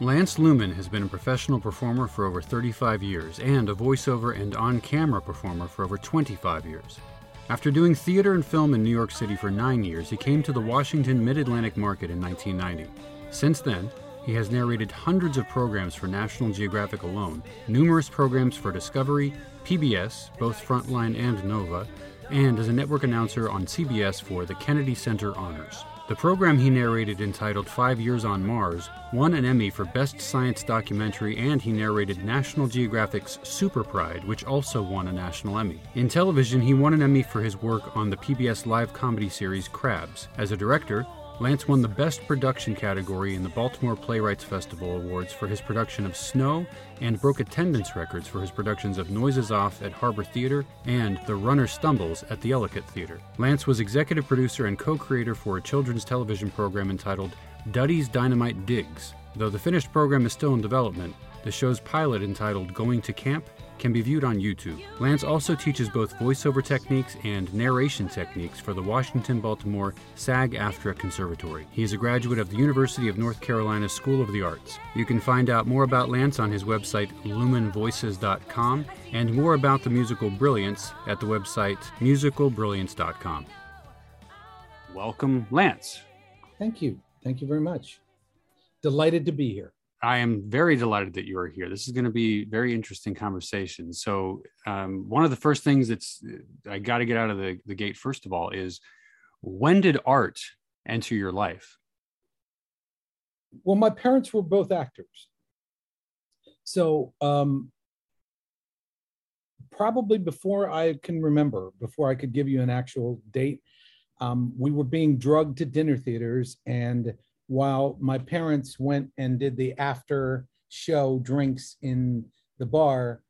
Lance Lewman has been a professional performer for over 35 years and a voiceover and on camera performer for over 25 years. After doing theater and film in New York City for nine years, he came to the Washington Mid Atlantic market in 1990. Since then, he has narrated hundreds of programs for National Geographic alone, numerous programs for Discovery, PBS, both Frontline and Nova, and as a network announcer on CBS for the Kennedy Center Honors. The program he narrated, entitled Five Years on Mars, won an Emmy for Best Science Documentary, and he narrated National Geographic's Super Pride, which also won a national Emmy. In television, he won an Emmy for his work on the PBS live comedy series Crabs. As a director, Lance won the Best Production category in the Baltimore Playwrights Festival Awards for his production of Snow and broke attendance records for his productions of Noises Off at Harbor Theater and The Runner Stumbles at the Ellicott Theater. Lance was executive producer and co creator for a children's television program entitled Duddy's Dynamite Diggs. Though the finished program is still in development, the show's pilot, entitled Going to Camp, can be viewed on YouTube. Lance also teaches both voiceover techniques and narration techniques for the Washington Baltimore SAG AFTRA Conservatory. He is a graduate of the University of North Carolina School of the Arts. You can find out more about Lance on his website lewmanvoices.com and more about the musical Brilliance at the website musicalbrilliance.com. Welcome, Lance. Thank you. Thank you very much. Delighted to be here. I am very delighted that you are here. This is going to be a very interesting conversation. So, um, one of the first things that's I got to get out of the, the gate first of all is when did art enter your life? Well, my parents were both actors. So, um, probably before I can remember, before I could give you an actual date, um, we were being drugged to dinner theaters and while my parents went and did the after show drinks in the bar,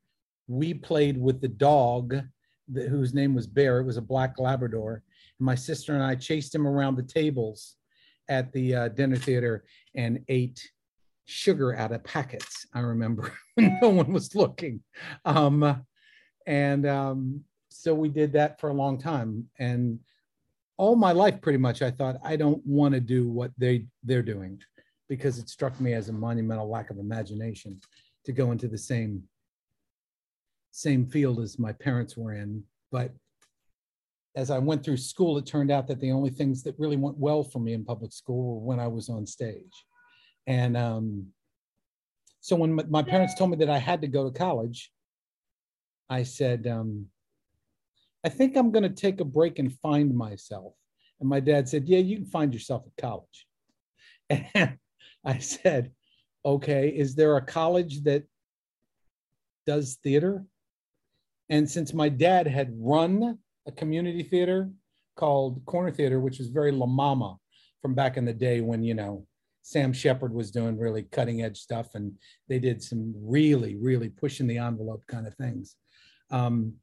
we played with the dog that, whose name was Bear. It was a black Labrador. And my sister and I chased him around the tables at the uh, dinner theater and ate sugar out of packets. I remember when no one was looking. Um, and um, so we did that for a long time. And all my life pretty much i thought i don't want to do what they they're doing because it struck me as a monumental lack of imagination to go into the same same field as my parents were in. But as i went through school it turned out that the only things that really went well for me in public school were when i was on stage. And um, so when my parents told me that i had to go to college i said um, I think I'm going to take a break and find myself. And my dad said, Yeah, you can find yourself at college. And I said, Okay, is there a college that does theater? And since my dad had run a community theater called Corner Theater, which was very La Mama from back in the day when, you know, Sam Shepard was doing really cutting edge stuff and they did some really, really pushing the envelope kind of things. Um,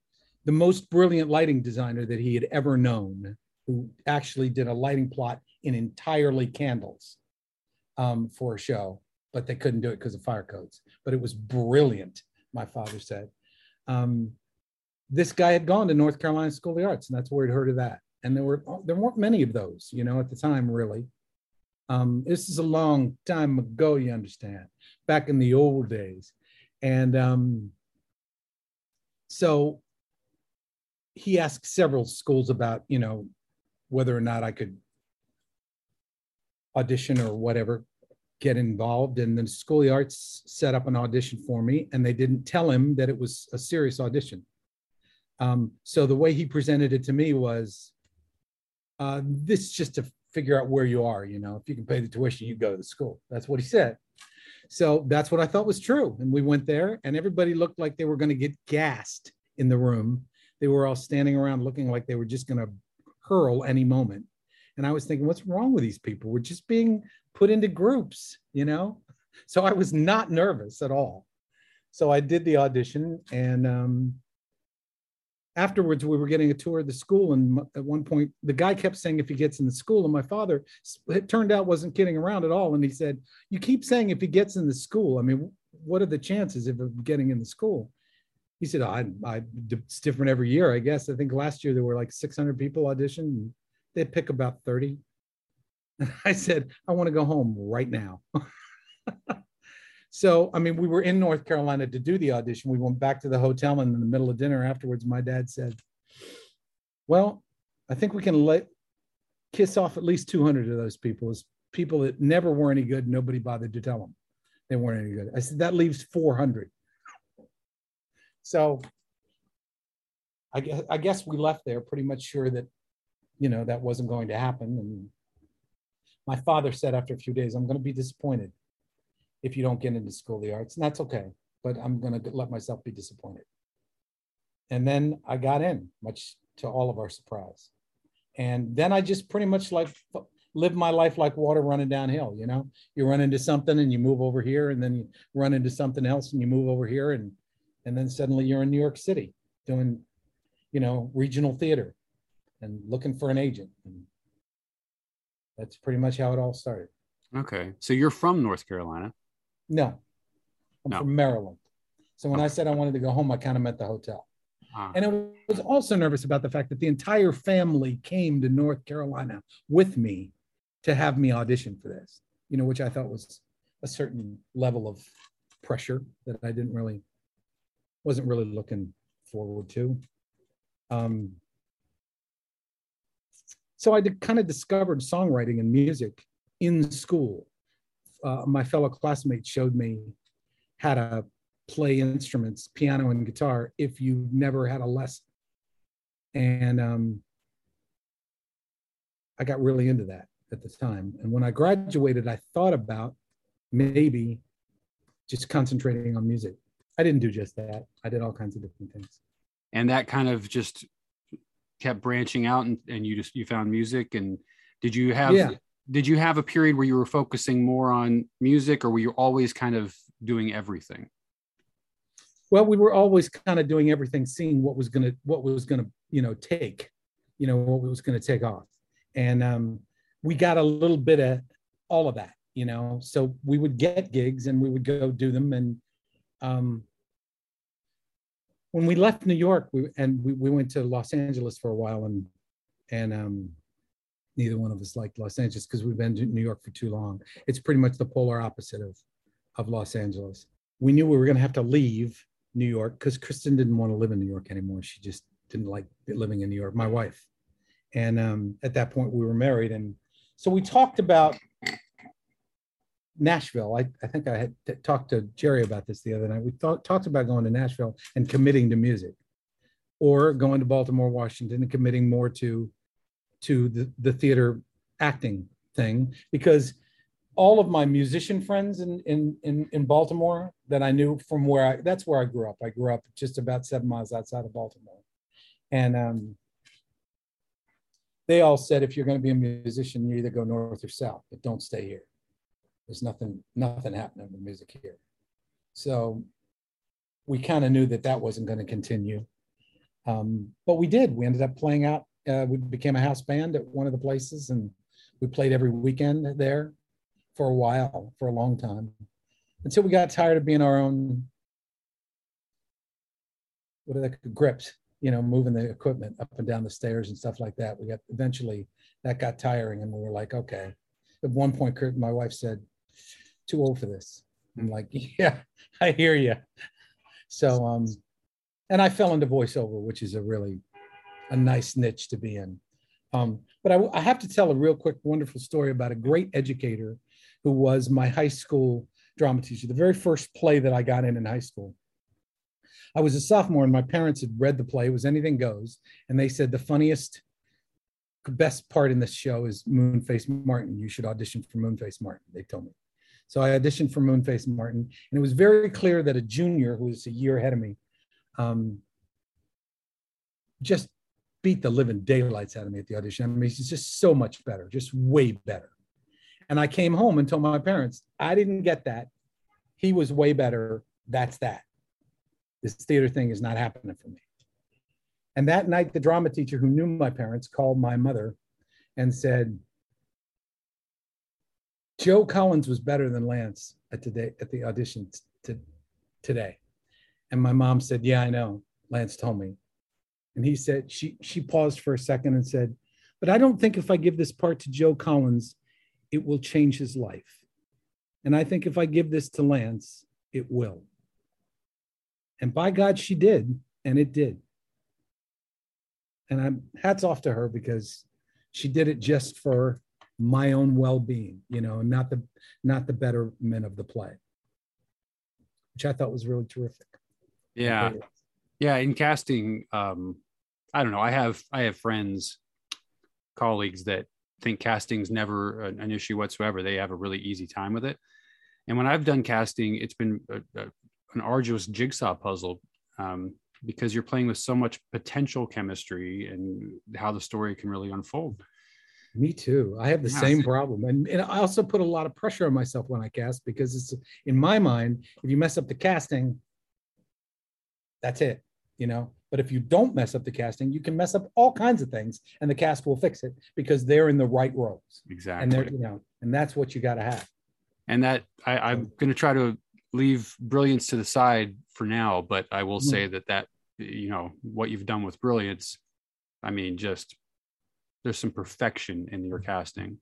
the most brilliant lighting designer that he had ever known, who actually did a lighting plot in entirely candles um, for a show, but they couldn't do it because of fire codes. But it was brilliant, my father said. Um, this guy had gone to North Carolina School of the Arts, and that's where he'd heard of that. And there were there weren't many of those, you know, at the time, really. Um, this is a long time ago, you understand, back in the old days. And um, so he asked several schools about, you know, whether or not I could audition or whatever, get involved. And the School of the Arts set up an audition for me, and they didn't tell him that it was a serious audition. Um, so the way he presented it to me was, uh, this just to figure out where you are. You know, if you can pay the tuition, you go to the school. That's what he said. So that's what I thought was true. And we went there, and everybody looked like they were going to get gassed in the room they were all standing around looking like they were just going to hurl any moment. And I was thinking, what's wrong with these people? We're just being put into groups, you know? So I was not nervous at all. So I did the audition. And um, afterwards, we were getting a tour of the school. And at one point, the guy kept saying, if he gets in the school, and my father, it turned out, wasn't kidding around at all. And he said, You keep saying if he gets in the school, I mean, what are the chances of getting in the school? He said, I, I, it's different every year, I guess. I think last year there were like 600 people audition. They pick about 30. And I said, I want to go home right now. So, I mean, we were in North Carolina to do the audition. We went back to the hotel, and in the middle of dinner afterwards, my dad said, Well, I think we can let kiss off at least 200 of those people as people that never were any good. Nobody bothered to tell them they weren't any good. I said, That leaves 400. So, I guess, I guess we left there pretty much sure that, you know, that wasn't going to happen. And my father said after a few days, I'm going to be disappointed if you don't get into school of the arts. And that's okay, but I'm going to let myself be disappointed. And then I got in, much to all of our surprise. And then I just pretty much like live my life like water running downhill. You know, you run into something and you move over here, and then you run into something else and you move over here, and and then suddenly you're in New York City doing, you know, regional theater and looking for an agent. And that's pretty much how it all started. Okay, so you're from North Carolina. No, I'm No. from Maryland. So when I said I wanted to go home, I kind of meant the hotel. Ah, And I was also nervous about the fact that the entire family came to North Carolina with me to have me audition for this, you know, which I thought was a certain level of pressure that I didn't really, wasn't really looking forward to. Um, so I kind of discovered songwriting and music in school. Uh, my fellow classmates showed me how to play instruments, piano and guitar, if you never had a lesson. And um, I got really into that at the time. And when I graduated, I thought about maybe just concentrating on music. I didn't do just that. I did all kinds of different things. and that kind of just kept branching out, and, and you just you found music. And did you have Yeah. did you have a period where you were focusing more on music, or were you always kind of doing everything? Well, we were always kind of doing everything, seeing what was gonna what was gonna you know take, you know what was gonna take off, and um, we got a little bit of all of that, you know. So we would get gigs and we would go do them, and um, when we left New York, we and we, we went to Los Angeles for a while, and and um, neither one of us liked Los Angeles because we've been to New York for too long. It's pretty much the polar opposite of of Los Angeles. We knew we were going to have to leave New York because Kristen didn't want to live in New York anymore. She just didn't like living in New York. My wife, and um, at that point we were married, and so we talked about Nashville. I, I think I had t- talked to Jerry about this the other night. We thought, talked about going to Nashville and committing to music, or going to Baltimore, Washington, and committing more to to the, the theater acting thing because all of my musician friends in, in in in Baltimore that I knew from where I that's where I grew up. I grew up just about seven miles outside of Baltimore, and um, they all said if you're going to be a musician, you either go north or south, but don't stay here. There's nothing nothing happening with music here. So we kind of knew that that wasn't going to continue, um, but we did. We ended up playing out. Uh, we became a house band at one of the places, and we played every weekend there for a while, for a long time, until we got tired of being our own. What are the grips? You know, moving the equipment up and down the stairs and stuff like that. We got eventually that got tiring, and we were like, okay. At one point, Kurt, my wife said, "Too old for this." I'm like, yeah, I hear you. So, um, and I fell into voiceover, which is a really a nice niche to be in. Um, but I, I have to tell a real quick, wonderful story about a great educator who was my high school drama teacher. The very first play that I got in in high school. I was a sophomore, and my parents had read the play. It was Anything Goes, and they said the funniest, best part in this show is Moonface Martin. You should audition for Moonface Martin. They told me. So I auditioned for Moonface Martin, and it was very clear that a junior who was a year ahead of me um, just beat the living daylights out of me at the audition. I mean, he's just so much better, just way better. And I came home and told my parents, I didn't get that. He was way better. That's that. This theater thing is not happening for me. And that night, the drama teacher who knew my parents called my mother and said, Joe Collins was better than Lance at today at the audition today. And my mom said, Yeah, I know. Lance told me. And he said, she she paused for a second and said, But I don't think if I give this part to Joe Collins, it will change his life. And I think if I give this to Lance, it will. And by God, she did, and it did. And I'm hats off to her because she did it just for my own well-being, you know, not the not the betterment of the play, which I thought was really terrific. Yeah, yeah. In casting, um, I don't know. I have I have friends, colleagues that think casting's never an, an issue whatsoever. They have a really easy time with it. And when I've done casting, it's been a, a, an arduous jigsaw puzzle um, because you're playing with so much potential chemistry and how the story can really unfold. Me too. I have the yeah, same problem. And, and I also put a lot of pressure on myself when I cast because it's in my mind, if you mess up the casting, that's it, you know. But if you don't mess up the casting, you can mess up all kinds of things and the cast will fix it because they're in the right roles. Exactly. And they're, you know, and that's what you got to have. And that I, I'm going to try to leave brilliance to the side for now, but I will mm-hmm. say that that, you know, what you've done with brilliance, I mean, just there's some perfection in your casting.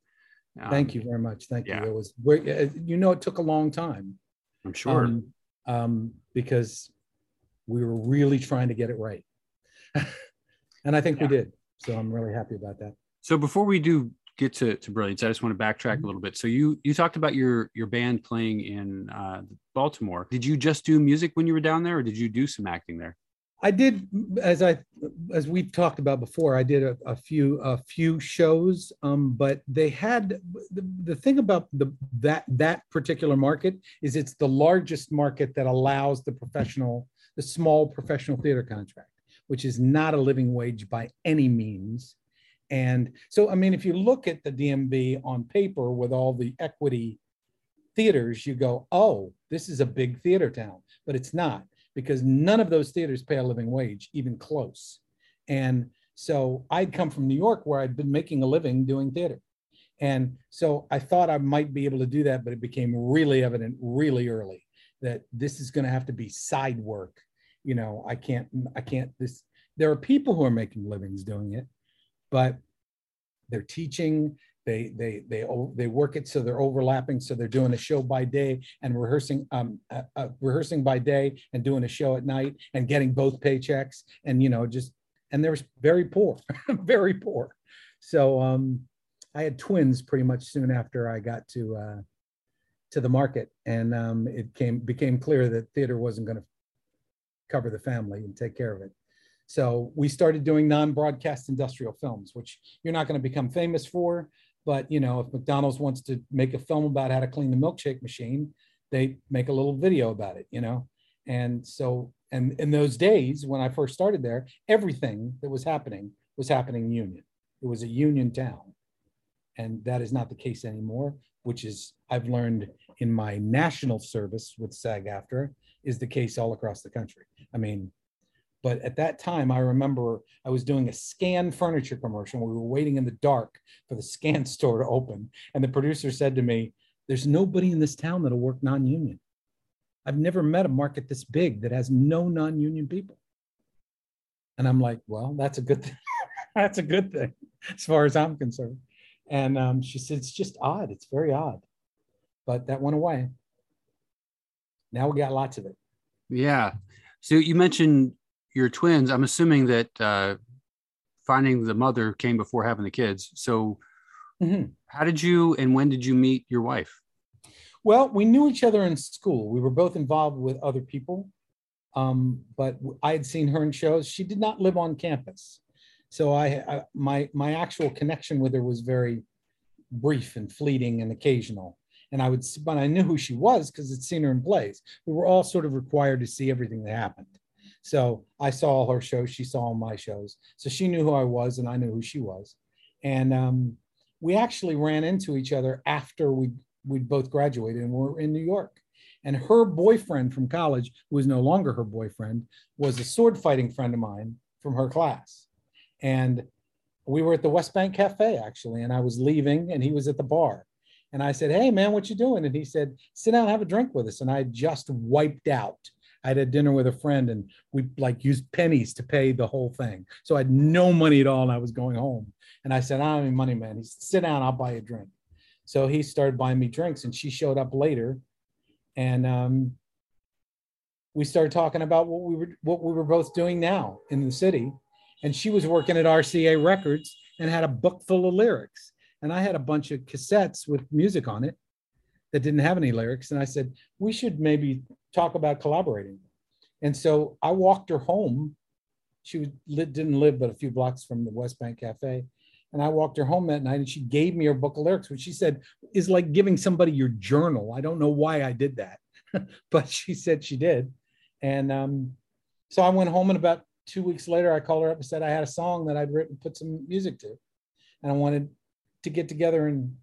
Um, Thank you very much. Thank yeah. you. It was. Uh, you know, it took a long time. I'm sure. Um, um, because we were really trying to get it right. and I think yeah. we did. So I'm really happy about that. So before we do get to, to brilliance, I just want to backtrack mm-hmm. a little bit. So you you talked about your your band playing in uh, Baltimore. Did you just do music when you were down there, or did you do some acting there? I did, as I as we talked about before, I did a, a few a few shows, um, but they had the, the thing about the that that particular market is it's the largest market that allows the professional, the small professional theater contract, which is not a living wage by any means. And so, I mean, if you look at the DMV on paper with all the equity theaters, you go, oh, this is a big theater town, but it's not because none of those theaters pay a living wage, even close. And so I'd come from New York where I'd been making a living doing theater. And so I thought I might be able to do that, but it became really evident really early that this is going to have to be side work. You know, I can't, I can't, this, there are people who are making livings doing it, but they're teaching, they they they they work it so they're overlapping. So they're doing a show by day and rehearsing um uh, uh, rehearsing by day and doing a show at night and getting both paychecks and you know just and they're very poor, very poor. So um, I had twins pretty much soon after I got to uh, to the market, and um, it came became clear that theater wasn't going to cover the family and take care of it. So we started doing non-broadcast industrial films, which you're not going to become famous for, but you know, if McDonald's wants to make a film about how to clean the milkshake machine, they make a little video about it, you know. And so, and in those days when I first started there, everything that was happening was happening in Union. It was a union town. And that is not the case anymore, which is I've learned in my national service with SAG-AFTRA is the case all across the country. I mean, but at that time, I remember I was doing a scan furniture commercial. We were waiting in the dark for the scan store to open. And the producer said to me, There's nobody in this town that'll work non union. I've never met a market this big that has no non union people. And I'm like, Well, that's a good thing. that's a good thing as far as I'm concerned. And um, she said, It's just odd. It's very odd. But that went away. Now we got lots of it. Yeah. So you mentioned your twins, I'm assuming that uh, finding the mother came before having the kids. So, mm-hmm. how did you and when did you meet your wife? Well, we knew each other in school. We were both involved with other people, um, but I had seen her in shows. She did not live on campus, so I, I my my actual connection with her was very brief and fleeting and occasional. And I would, but I knew who she was because I'd seen her in plays. We were all sort of required to see everything that happened. So I saw her shows, she saw my shows. So she knew who I was and I knew who she was. And um, we actually ran into each other after we we both graduated and we're in New York. And her boyfriend from college, who was no longer her boyfriend, was a sword fighting friend of mine from her class. And we were at the West Bank Cafe actually, and I was leaving and he was at the bar. And I said, Hey man, what you doing? And he said, Sit down, have a drink with us. And I just wiped out I had a dinner with a friend and we like used pennies to pay the whole thing. So I had no money at all and I was going home. And I said, I don't have any money, man. He said, sit down, I'll buy you a drink. So he started buying me drinks, and she showed up later, and um, we started talking about what we were what we were both doing now in the city. And she was working at RCA Records and had a book full of lyrics, and I had a bunch of cassettes with music on it that didn't have any lyrics. And I said we should maybe talk about collaborating. And so I walked her home. She didn't live but a few blocks from the West Bank Cafe. And I walked her home that night and she gave me her book of lyrics, which she said is like giving somebody your journal. I don't know why I did that, but she said she did. And um, so I went home and about two weeks later, I called her up and said I had a song that I'd written, put some music to, and I wanted to get together and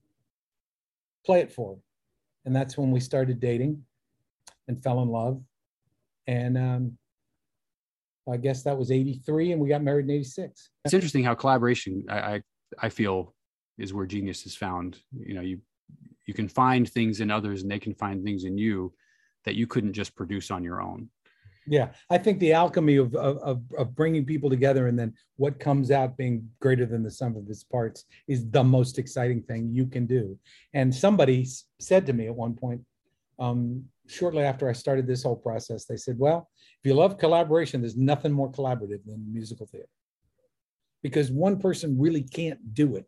play it for her. And that's when we started dating and fell in love. And um, I guess that was 83 and we got married in 86. It's interesting how collaboration, I, I, I feel, is where genius is found. You know, you you can find things in others and they can find things in you that you couldn't just produce on your own. Yeah, I think the alchemy of, of, of bringing people together and then what comes out being greater than the sum of its parts is the most exciting thing you can do. And somebody said to me at one point, um, shortly after I started this whole process, they said, Well, if you love collaboration, there's nothing more collaborative than musical theater because one person really can't do it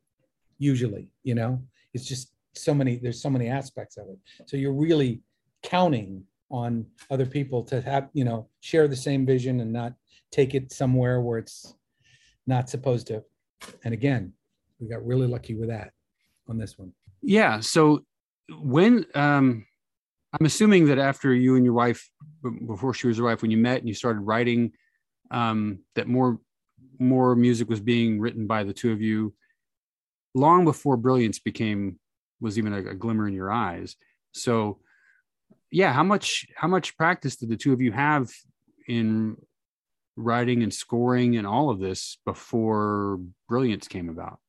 usually, you know, it's just so many, there's so many aspects of it. So you're really counting on other people to have, you know, share the same vision and not take it somewhere where it's not supposed to. And again, we got really lucky with that on this one. Yeah. So when um I'm assuming that after you and your wife, before she was your wife, when you met and you started writing, um, that more more music was being written by the two of you, long before Brilliance became was even a, a glimmer in your eyes. So yeah how much how much practice did the two of you have in writing and scoring and all of this before brilliance came about?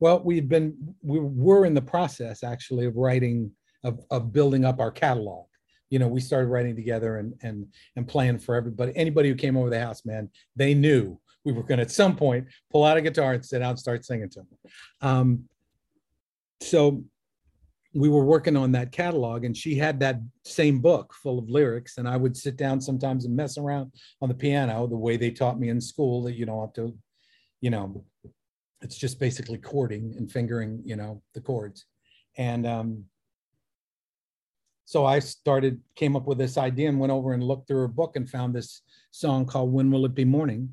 Well we've been we were in the process actually of writing of, of building up our catalog. You know we started writing together and and and playing for everybody anybody who came over the house man they knew we were going to at some point pull out a guitar and sit down and start singing to them um, so we were working on that catalog and she had that same book full of lyrics and i would sit down sometimes and mess around on the piano the way they taught me in school that you don't have to you know it's just basically chording and fingering you know the chords. And um, so i started came up with this idea and went over and looked through her book and found this song called when will it be morning?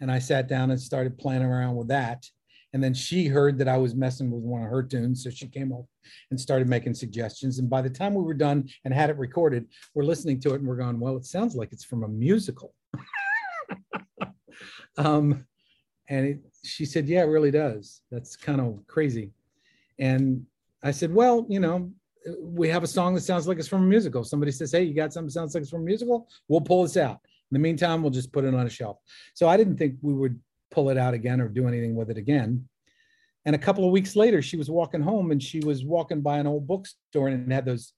And i sat down and started playing around with that and then she heard that I was messing with one of her tunes. So she came over and started making suggestions. And by the time we were done and had it recorded, we're listening to it and we're going, well, it sounds like it's from a musical. um, and it, she said, yeah, it really does. That's kind of crazy. And I said, well, you know, we have a song that sounds like it's from a musical. Somebody says, hey, you got something that sounds like it's from a musical? We'll pull this out. In the meantime, we'll just put it on a shelf. So I didn't think we would pull it out again or do anything with it again. And a couple of weeks later, she was walking home and she was walking by an old bookstore and it had those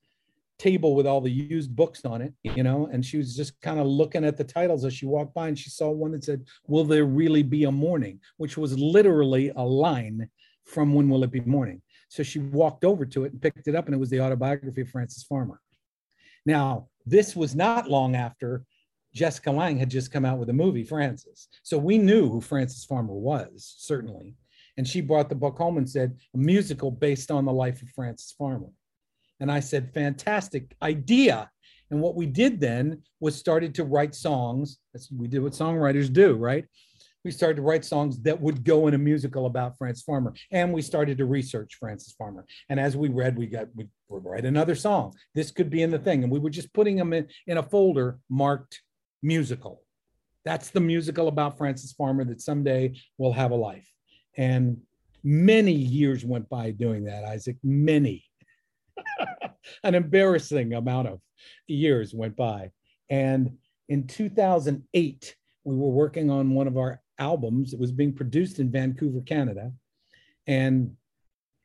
table with all the used books on it, you know, and she was just kind of looking at the titles as she walked by and she saw one that said, Will there really be a morning? Which was literally a line from When Will It Be Morning? So she walked over to it and picked it up, and it was the autobiography of Frances Farmer. Now, this was not long after Jessica Lange had just come out with a movie, Frances. So we knew who Frances Farmer was, certainly. And she brought the book home and said, a musical based on the life of Frances Farmer. And I said, fantastic idea. And what we did then was started to write songs. That's, we did what songwriters do, right? We started to write songs that would go in a musical about Frances Farmer. And we started to research Frances Farmer. And as we read, we got, we write another song. This could be in the thing. And we were just putting them in, in a folder marked musical. That's the musical about Frances Farmer that someday will have a life. And many years went by doing that, Isaac. Many. An embarrassing amount of years went by. And in 2008, we were working on one of our albums. It was being produced in Vancouver, Canada. And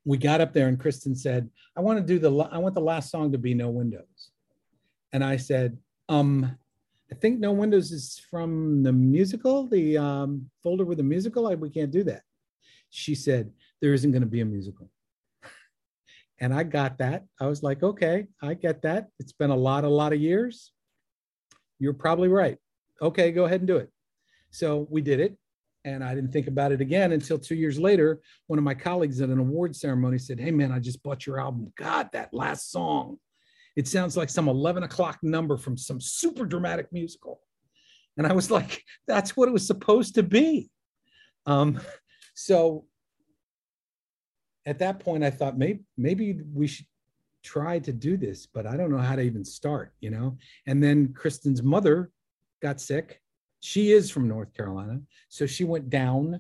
we got up there and Kristen said, I want to do the, I want the last song to be No Windows. And I said, um, I think No Windows is from the musical, the um, folder with the musical. I, we can't do that. She said, There isn't going to be a musical. And I got that. I was like, okay, I get that. It's been a lot, a lot of years. You're probably right. Okay, go ahead and do it. So we did it. And I didn't think about it again until two years later. One of my colleagues at an award ceremony said, Hey, man, I just bought your album. God, that last song. It sounds like some 11 o'clock number from some super dramatic musical. And I was like, That's what it was supposed to be. Um, so at that point, I thought maybe, maybe we should try to do this, but I don't know how to even start, you know? And then Kristen's mother got sick she is from North Carolina. So she went down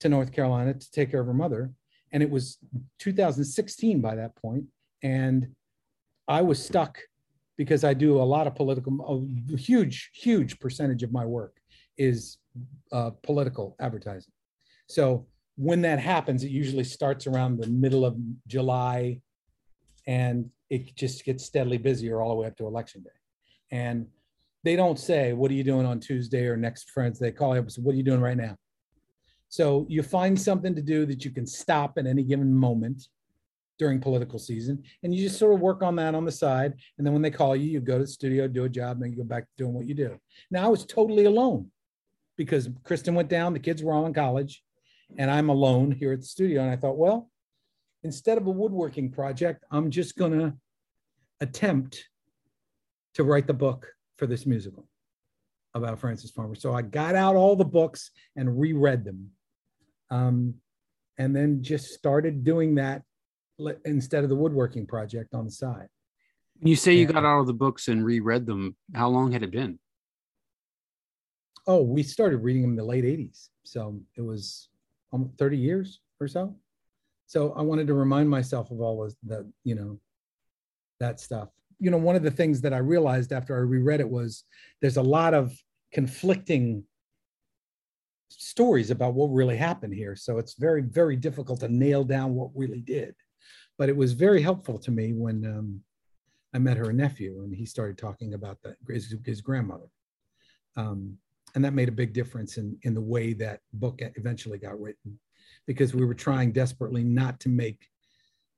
to North Carolina to take care of her mother. And it was 2016 by that point, And I was stuck because I do a lot of political, a huge, huge percentage of my work is uh, political advertising. So when that happens, it usually starts around the middle of July and it just gets steadily busier all the way up to election day. And they don't say, What are you doing on Tuesday or next friends? They call you up and say, What are you doing right now? So you find something to do that you can stop at any given moment during political season, and you just sort of work on that on the side. And then when they call you, you go to the studio, do a job, and then you go back to doing what you do. Now I was totally alone because Kristen went down, the kids were all in college, and I'm alone here at the studio. And I thought, well, instead of a woodworking project, I'm just going to attempt to write the book for this musical about Frances Farmer. So I got out all the books and reread them. Um, and then just started doing that instead of the woodworking project on the side. When you say you got out of the books and reread them, how long had it been? Oh, we started reading them in the late 80s. So it was almost 30 years or so. So I wanted to remind myself of all of the, you know, that stuff you know, one of the things that I realized after I reread it was there's a lot of conflicting stories about what really happened here. So it's very, very difficult to nail down what really did. But it was very helpful to me when um, I met her nephew and he started talking about his, his grandmother. Um, and that made a big difference in, in the way that book eventually got written because we were trying desperately not to make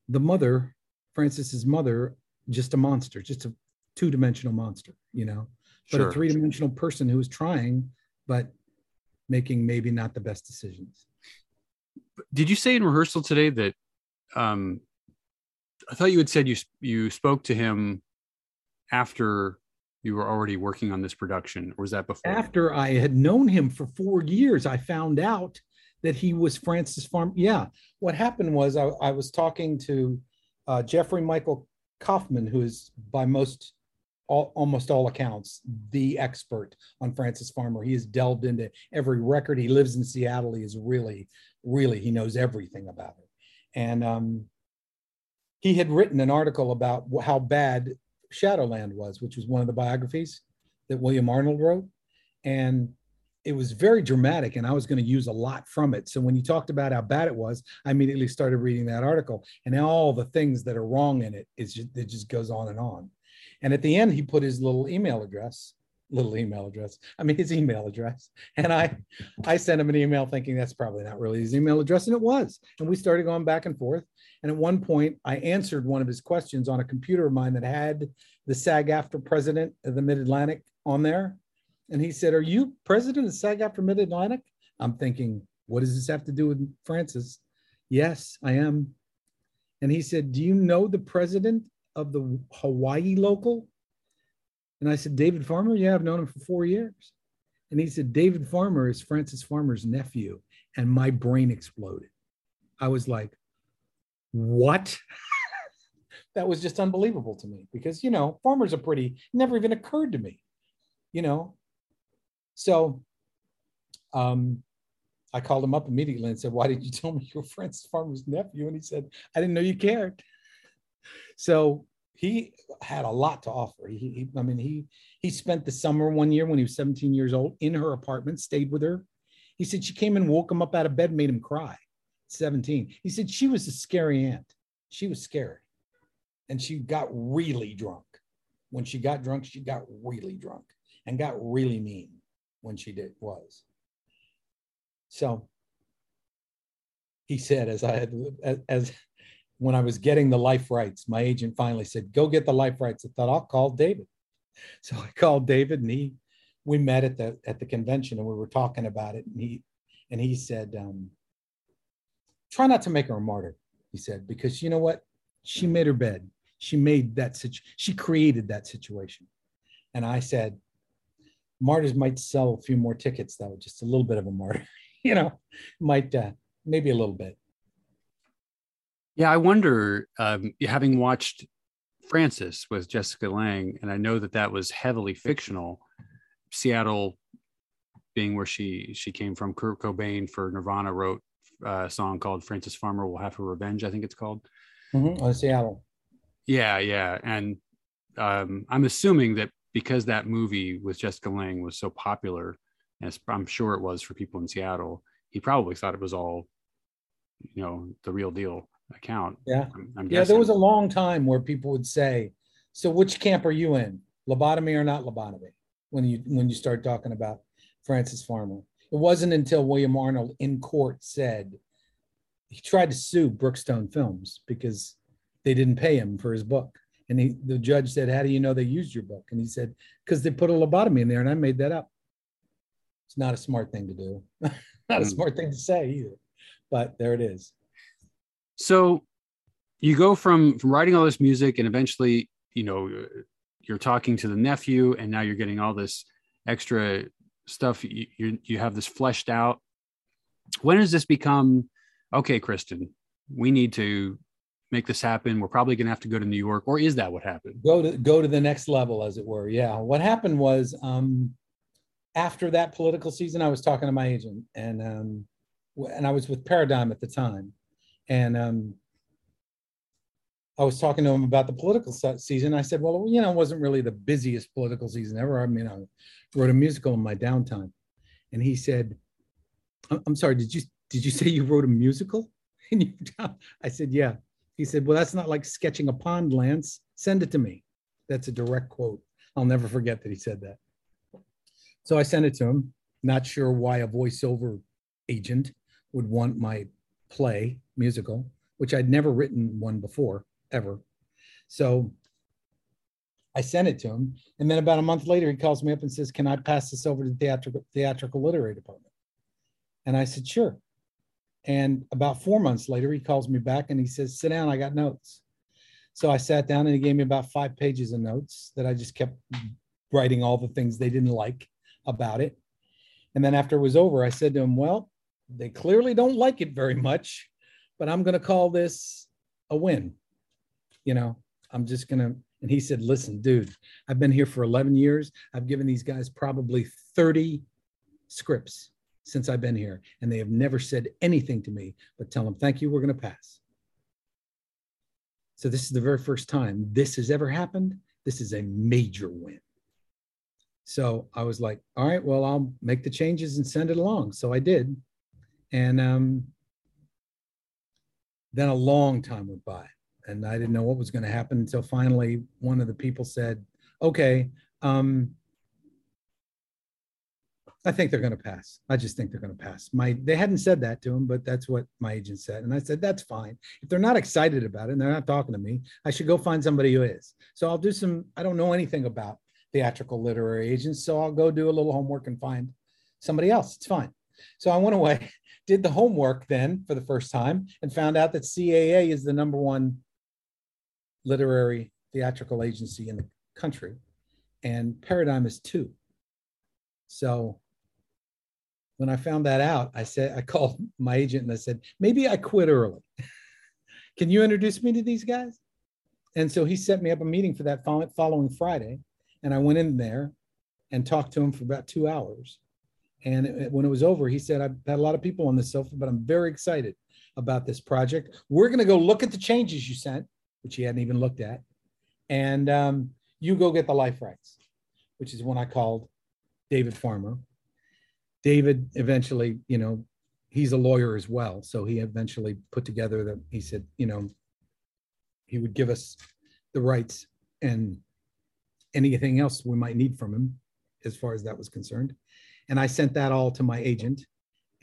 the mother, Frances's mother, just a monster, just a two dimensional monster, you know, but sure. a three dimensional person who was trying, but making maybe not the best decisions. Did you say in rehearsal today that um, I thought you had said you you spoke to him after you were already working on this production, or was that before? After I had known him for four years, I found out that he was Frances Farm. Yeah, what happened was I, I was talking to uh, Jeffrey Michael Kauffman, who is by most all, almost all accounts the expert on Frances Farmer. He has delved into every record. He lives in Seattle. He is really, really he knows everything about it. And um, he had written an article about how bad Shadowland was, which was one of the biographies that William Arnold wrote. And it was very dramatic and I was going to use a lot from it. So when you talked about how bad it was, I immediately started reading that article and all the things that are wrong in it, it's just, it just goes on and on. And at the end, he put his little email address, little email address. I mean, his email address. And I, I sent him an email thinking that's probably not really his email address. And it was. And we started going back and forth. And at one point, I answered one of his questions on a computer of mine that had the SAG-AFTRA president of the Mid Atlantic on there and he said, Are you president of SAG AFTRA Mid Atlantic? I'm thinking, What does this have to do with Frances? Yes, I am. And he said, Do you know the president of the Hawaii local? And I said, David Farmer? Yeah, I've known him for four years. And he said, David Farmer is Frances Farmer's nephew. And my brain exploded. I was like, What? that was just unbelievable to me because, you know, farmers are pretty, never even occurred to me, you know, so um, I called him up immediately and said, Why did you tell me you were Frances Farmer's nephew? And he said, I didn't know you cared. So he had a lot to offer. He, he, I mean, he he spent the summer one year when he was 17 years old in her apartment, stayed with her. He said she came and woke him up out of bed, made him cry. 17. He said she was a scary aunt. She was scary. And she got really drunk. When she got drunk, she got really drunk and got really mean when she did was. So he said, as I had as when I was getting the life rights, my agent finally said, "Go get the life rights." I thought I'll call David. So I called David, and he, we met at the at the convention, and we were talking about it, and he, and he said, um, "Try not to make her a martyr," he said, because you know what, she made her bed. She made that situ- She created that situation, and I said, "Martyrs might sell a few more tickets, though, just a little bit of a martyr, you know, might uh, maybe a little bit." Yeah, I wonder, um, having watched Frances with Jessica Lange, and I know that that was heavily fictional. Seattle being where she she came from. Kurt Cobain for Nirvana wrote a song called "Frances Farmer Will Have Her Revenge." I think it's called. Mm-hmm. On Seattle. Yeah, yeah, and um, I'm assuming that because that movie with Jessica Lange was so popular, as I'm sure it was for people in Seattle, he probably thought it was all, you know, the real deal account. Yeah. I'm, I'm Yeah, there was a long time where people would say, "So which camp are you in? Lobotomy or not lobotomy?" When you when you start talking about Frances Farmer, it wasn't until William Arnold in court said he tried to sue Brookstone Films because they didn't pay him for his book, and he the judge said, "How do you know they used your book?" And he said, "Because they put a lobotomy in there, and I made that up." It's not a smart thing to do, not a Mm. smart thing to say either, but there it is. So you go from from writing all this music and eventually you know you're talking to the nephew and now you're getting all this extra stuff. You you, you have this fleshed out. When does this become okay kristen we need to make this happen. We're probably going to have to go to new york or is that what happened? Go to go to the next level as it were. Yeah. What happened was um after that political season i was talking to my agent and um and i was with paradigm at the time and um i was talking to him about the political season. I said well you know it wasn't really the busiest political season ever. I mean i wrote a musical in my downtime. And he said i'm sorry did you did you say you wrote a musical in your town i said yeah. He said well that's not like sketching a pond lance. Send it to me. That's a direct quote. I'll never forget that he said that. So I sent it to him, not sure why a voiceover agent would want my play musical, which I'd never written one before, ever. So I sent it to him. And then about a month later, he calls me up and says, Can I pass this over to the theatrical, theatrical literary department? And I said, Sure. And about four months later, he calls me back and he says, Sit down, I got notes. So I sat down and he gave me about five pages of notes that I just kept writing all the things they didn't like about it. And then after it was over, I said to him, Well, they clearly don't like it very much, but I'm going to call this a win. You know, I'm just going to. And he said, Listen, dude, I've been here for 11 years. I've given these guys probably 30 scripts since I've been here, and they have never said anything to me but tell them, Thank you, we're going to pass. So this is the very first time this has ever happened. This is a major win. So I was like, all right, well, I'll make the changes and send it along. So I did. And um, then a long time went by and I didn't know what was going to happen until finally one of the people said, okay, um, I think they're going to pass. I just think they're going to pass. My they hadn't said that to him, but that's what my agent said, and I said that's fine. If they're not excited about it and they're not talking to me, I should go find somebody who is. So I'll do some. I don't know anything about theatrical literary agents, so I'll go do a little homework and find somebody else. It's fine. So I went away, did the homework then for the first time, and found out that CAA is the number one literary theatrical agency in the country, and Paradigm is two. So when I found that out, I said, I called my agent and I said, maybe I quit early. Can you introduce me to these guys? And so he set me up a meeting for that following Friday. And I went in there and talked to him for about two hours. And it- when it was over, he said, I've had a lot of people on the sofa, but I'm very excited about this project. We're going to go look at the changes you sent, which he hadn't even looked at. And um, you go get the life rights, which is when I called David Farmer. David eventually, you know, he's a lawyer as well. So he eventually put together that he said, you know, he would give us the rights and anything else we might need from him as far as that was concerned. And I sent that all to my agent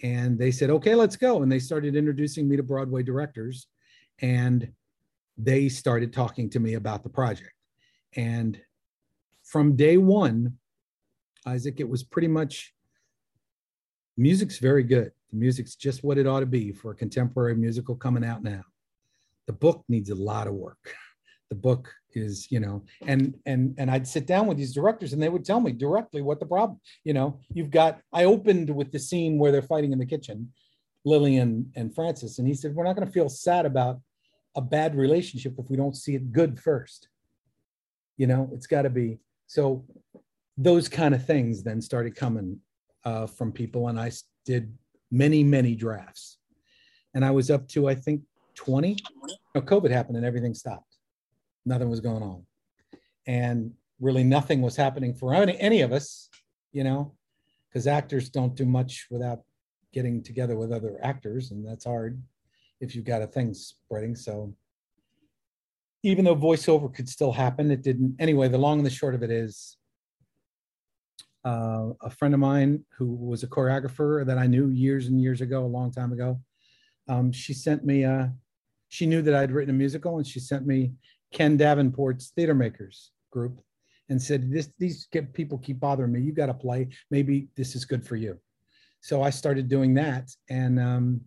and they said, okay, let's go. And they started introducing me to Broadway directors. And they started talking to me about the project. And from day one, Isaac, it was pretty much music's very good. The music's just what it ought to be for a contemporary musical coming out now. The book needs a lot of work. The book is, you know, and and and I'd sit down with these directors and they would tell me directly what the problem, you know, you've got I opened with the scene where they're fighting in the kitchen, Lillian and Frances, and he said, We're not going to feel sad about a bad relationship if we don't see it good first. You know, it's got to be so those kind of things then started coming uh, from people, and I did many, many drafts. And I was up to, I think, 20. You know, COVID happened and everything stopped. Nothing was going on. And really nothing was happening for any, any of us, you know, because actors don't do much without getting together with other actors, and that's hard if you've got a thing spreading. So even though voiceover could still happen, it didn't. Anyway, the long and the short of it is uh, a friend of mine who was a choreographer that I knew years and years ago, a long time ago. Um, she sent me a, she knew that I'd written a musical and she sent me Ken Davenport's Theater Makers group and said, this, these people keep bothering me. You got to play. Maybe this is good for you. So I started doing that. And um,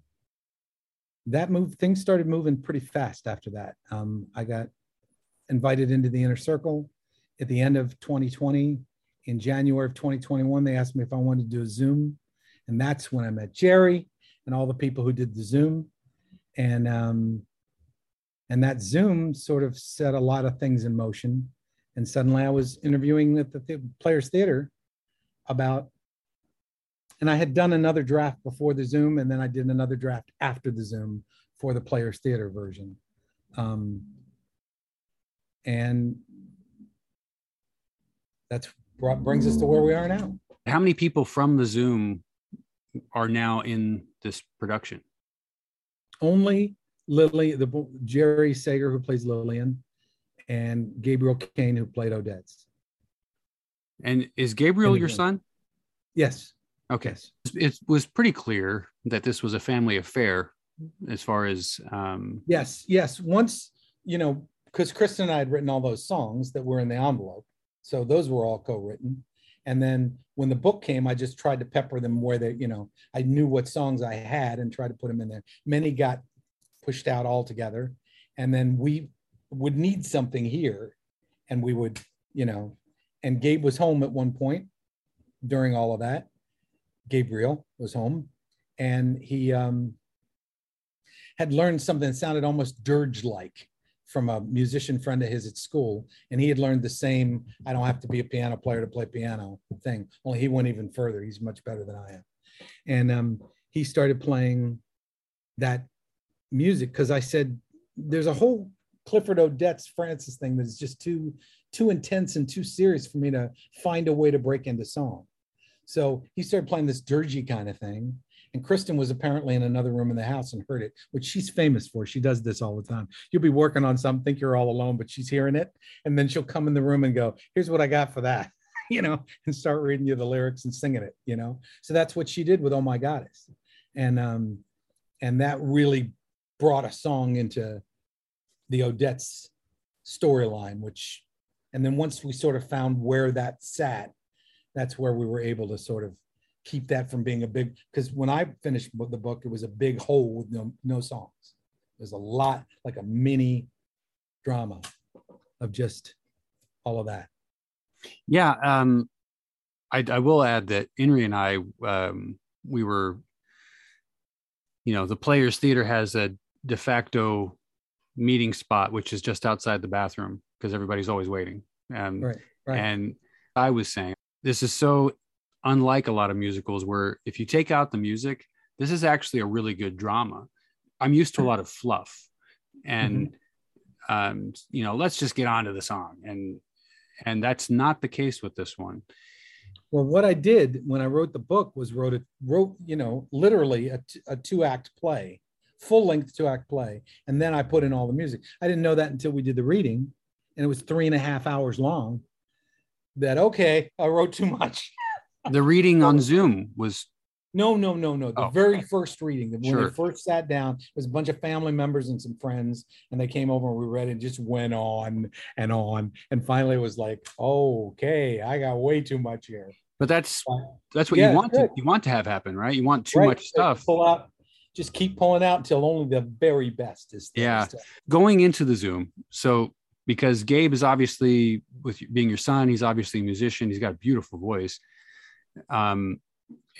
that moved, things started moving pretty fast after that. Um, I got invited into the inner circle at the end of 2020 in January of 2021, they asked me if I wanted to do a Zoom. And that's when I met Jerry and all the people who did the Zoom. And um, and that Zoom sort of set a lot of things in motion. And suddenly I was interviewing at the th- Players Theater about, and I had done another draft before the Zoom, and then I did another draft after the Zoom for the Players Theater version. Um, and that's brought, brings us to where we are now. How many people from the Zoom are now in this production? Only Lily, the Jerry Sager who plays Lillian, and Gabriel Kane who played Odets. And is Gabriel your son? Yes. Okay. Yes. It was pretty clear that this was a family affair as far as. Um... Yes. Yes. Once, you know, because Kristen and I had written all those songs that were in the envelope. So those were all co-written. And then when the book came, I just tried to pepper them where they, you know, I knew what songs I had and tried to put them in there. Many got pushed out altogether. And then we would need something here. And we would, you know, and Gabe was home at one point during all of that. Gabriel was home and he um, had learned something that sounded almost dirge like from a musician friend of his at school, and he had learned the same I don't have to be a piano player to play piano thing. Only he went even further. He's much better than I am. And um, he started playing that music because I said, there's a whole Clifford Odets Frances thing that's just too too intense and too serious for me to find a way to break into song. So he started playing this dirgy kind of thing. And Kristen was apparently in another room in the house and heard it, which she's famous for. She does this all the time. You'll be working on something, think you're all alone, but she's hearing it. And then she'll come in the room and go, Here's what I got for that, you know, and start reading you the lyrics and singing it, you know. So that's what she did with Oh My Goddess. And um, and that really brought a song into the Odets storyline, which and then once we sort of found where that sat, that's where we were able to sort of keep that from being a big because when I finished the book, it was a big hole with no no songs. There's a lot like a mini drama of just all of that. Yeah, um, I, I will add that Inri and I um, we were, you know, the Players Theater has a de facto meeting spot which is just outside the bathroom because everybody's always waiting. Um, right, right. And I was saying this is so unlike a lot of musicals where if you take out the music, this is actually a really good drama. I'm used to a lot of fluff and mm-hmm. um, you know, let's just get on to the song. And and that's not the case with this one. Well, what I did when I wrote the book was wrote it, wrote, you know, literally a, t- a two act play, full length two act play. And then I put in all the music. I didn't know that until we did the reading and it was three and a half hours long that, okay, I wrote too much. the reading on Zoom was No, no, no, no. The Oh, very okay. first reading, when Sure. they first sat down, it was a bunch of family members and some friends, and they came over and we read it. and Just went on and on, and finally it was like, oh, okay, I got way too much here. But that's that's what Yeah, you want to you want to have happen, right? You want too Right, much stuff. Pull out, just keep pulling out until only the very best is. there. Yeah. Going into the Zoom. So because Gabe is obviously with being your son, he's obviously a musician. He's got a beautiful voice. Um,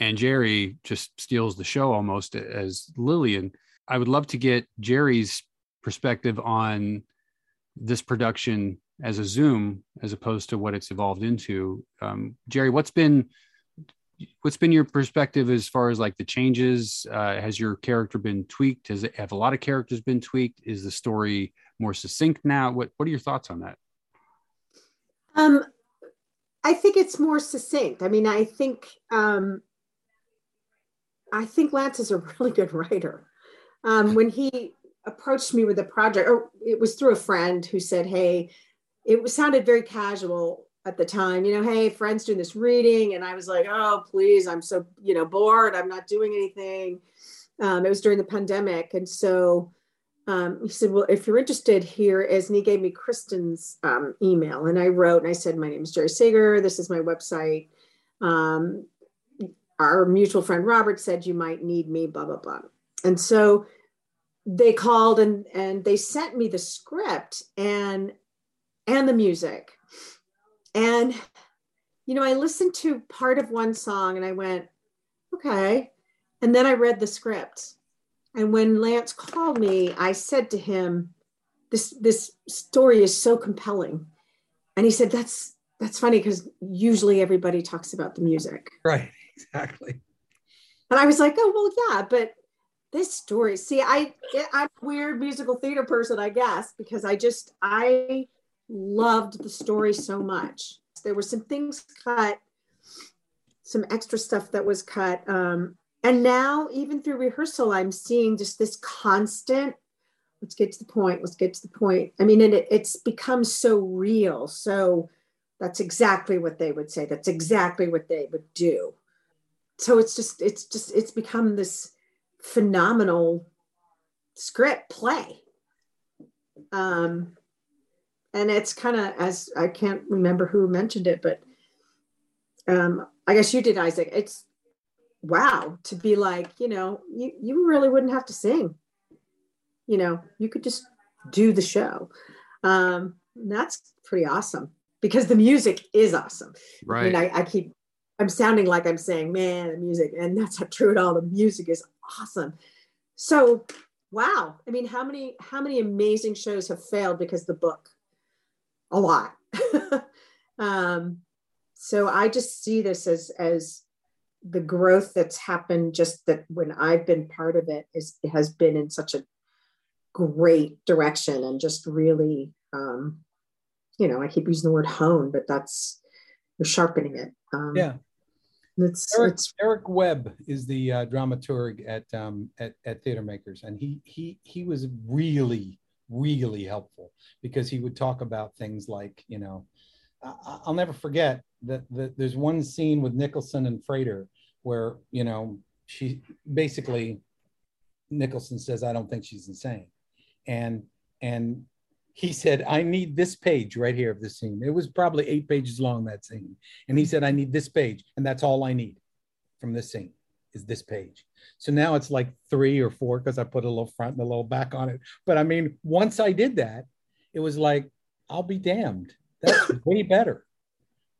and Jerry just steals the show almost as Lillian. I would love to get Jerry's perspective on this production as a Zoom, as opposed to what it's evolved into. Um, Jerry, what's been what's been your perspective as far as like the changes? Uh, has your character been tweaked? Has it have a lot of characters been tweaked? Is the story more succinct now? What What are your thoughts on that? Um, I think it's more succinct. I mean, I think um, I think Lance is a really good writer. Um, when he approached me with the project, or it was through a friend who said, "Hey," it was, sounded very casual at the time. You know, hey, friends doing this reading, and I was like, "Oh, please, I'm so you know bored. I'm not doing anything." Um, it was during the pandemic, and so um, he said, Well, if you're interested, here is, and he gave me Kristen's um, email. And I wrote, and I said, My name is Jerry Sager. This is my website. Um, our mutual friend Robert said you might need me, blah, blah, blah. And so they called and and they sent me the script and and the music. And you know, I listened to part of one song and I went, okay. And then I read the script. And when Lance called me, I said to him, "This this story is so compelling." And he said, "That's that's funny because usually everybody talks about the music." Right, exactly. And I was like, "Oh well, yeah, but this story. See, I I'm a weird musical theater person, I guess, because I just I loved the story so much. There were some things cut, some extra stuff that was cut." Um, and now even through rehearsal i'm seeing just this constant let's get to the point let's get to the point i mean and it, it's become so real so that's exactly what they would say that's exactly what they would do so it's just it's just it's become this phenomenal script play um and it's kind of as i can't remember who mentioned it but um i guess you did isaac. It's wow to be like you know you, you really wouldn't have to sing. You know you could just do the show. Um that's pretty awesome because the music is awesome. I Right. mean I, I keep i'm sounding like i'm saying man the music and that's not true at all. The music is awesome. So wow. I mean how many how many amazing shows have failed because the book a lot um so i just see this as as the growth that's happened just that when I've been part of it is it has been in such a great direction and just really um you know I keep using the word hone but that's you're sharpening it um Yeah. it's Eric, it's Eric Webb is the uh, dramaturg at, um, at at Theater Makers, and he he he was really really helpful because he would talk about things like you know I, I'll never forget that, that there's one scene with Nicholson and Frater where you know she basically Nicholson says I don't think she's insane, and and he said I need this page right here of the scene. It was probably eight pages long that scene, and he said I need this page, and that's all I need from this scene is this page. So now it's like three or four because I put a little front and a little back on it. But I mean, once I did that, it was like I'll be damned. That's way better.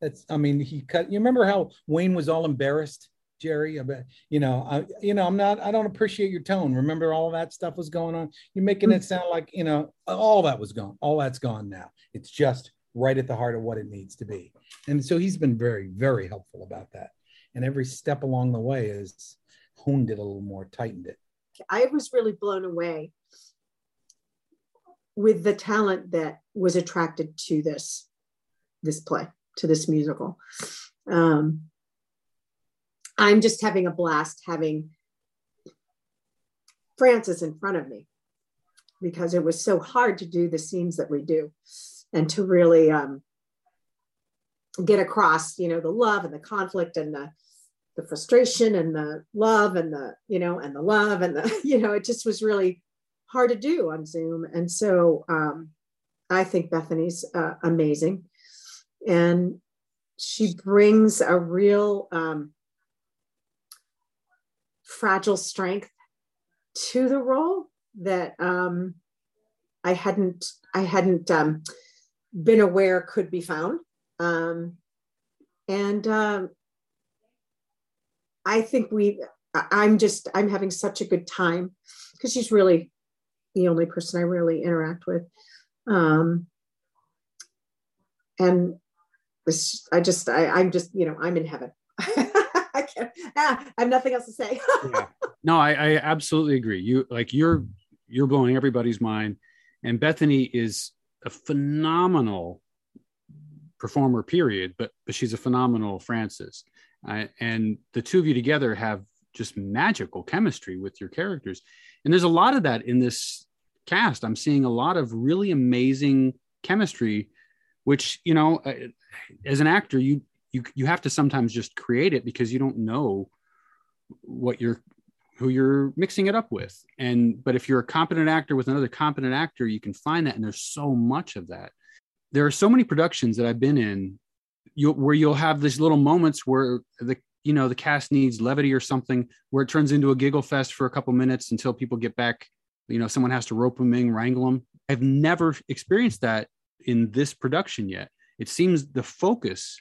That's I mean, he cut. You remember how Wayne was all embarrassed, Jerry? About you know, I you know, I'm not. I don't appreciate your tone. Remember all that stuff was going on. You're making it sound like you know all that was gone. All that's gone now. It's just right at the heart of what it needs to be. And so he's been very, very helpful about that. And every step along the way has honed it a little more, tightened it. I was really blown away with the talent that was attracted to this this play to this musical um, i'm just having a blast having frances in front of me because it was so hard to do the scenes that we do and to really um, get across you know the love and the conflict and the the frustration and the love and the you know and the love and the you know it just was really hard to do on zoom. And so um, i think bethany's uh, amazing. And she brings a real um, fragile strength to the role that um, I hadn't I hadn't um, been aware could be found, um, and um, I think we. I'm just I'm having such a good time because she's really the only person I really interact with, um, and this I just I I'm just you know I'm in heaven. I can't. Ah, I have nothing else to say. yeah. No, I, I absolutely agree. You like you're you're blowing everybody's mind, and Bethany is a phenomenal performer. Period. But but she's a phenomenal Frances, uh, and the two of you together have just magical chemistry with your characters, and there's a lot of that in this cast. I'm seeing a lot of really amazing chemistry, which you know, uh, as an actor, you you you have to sometimes just create it because you don't know what you're who you're mixing it up with. And but if you're a competent actor with another competent actor you can find that and there's so much of that. There are so many productions that i've been in you, where you'll have these little moments where the you know the cast needs levity or something where it turns into a giggle fest for a couple minutes until people get back you know someone has to rope them in wrangle them i've never experienced that in this production yet it seems the focus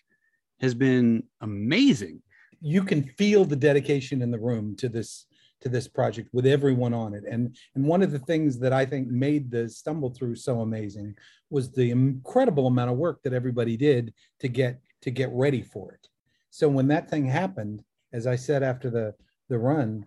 has been amazing. You can feel the dedication in the room to this to this project with everyone on it. And and one of the things that I think made the stumble through so amazing was the incredible amount of work that everybody did to get to get ready for it. So when that thing happened, as I said after the the run,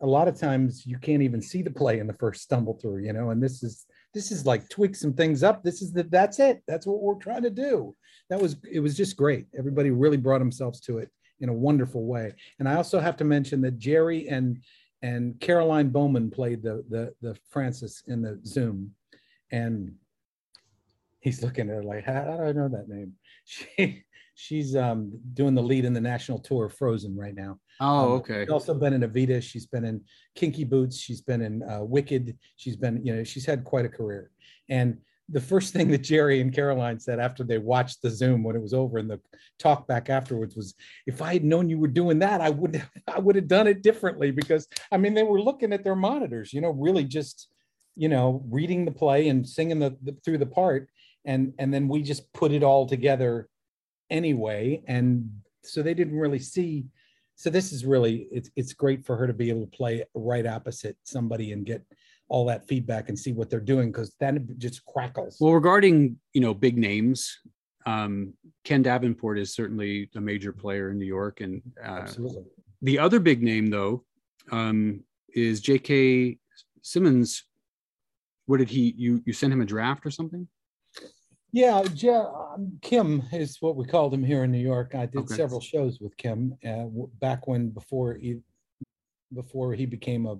a lot of times you can't even see the play in the first stumble through, you know, and this is this is like tweak some things up. This is the that's it. That's what we're trying to do. That was it was just great. Everybody really brought themselves to it in a wonderful way. And I also have to mention that Jerry and and Caroline Bowman played the the the Frances in the Zoom, and he's looking at her like, how, how do I know that name? She she's um, doing the lead in the national tour of Frozen right now. Oh, um, okay. She's also been in Evita. She's been in Kinky Boots. She's been in uh, Wicked. She's been, you know, she's had quite a career. And the first thing that Jerry and Caroline said after they watched the Zoom when it was over and the talk back afterwards was, "If I had known you were doing that, I would I would have done it differently." Because I mean, they were looking at their monitors, you know, really just, you know, reading the play and singing the, the through the part, and and then we just put it all together anyway and so they didn't really see so this is really it's it's great for her to be able to play right opposite somebody and get all that feedback and see what they're doing because then it just crackles well regarding you know big names um, ken davenport is certainly a major player in new york and uh, absolutely the other big name though um, is j.k simmons what did he you you sent him a draft or something yeah, um, Kim is what we called him here in New York. I did Okay. several shows with Kim uh, w- back when before he before he became a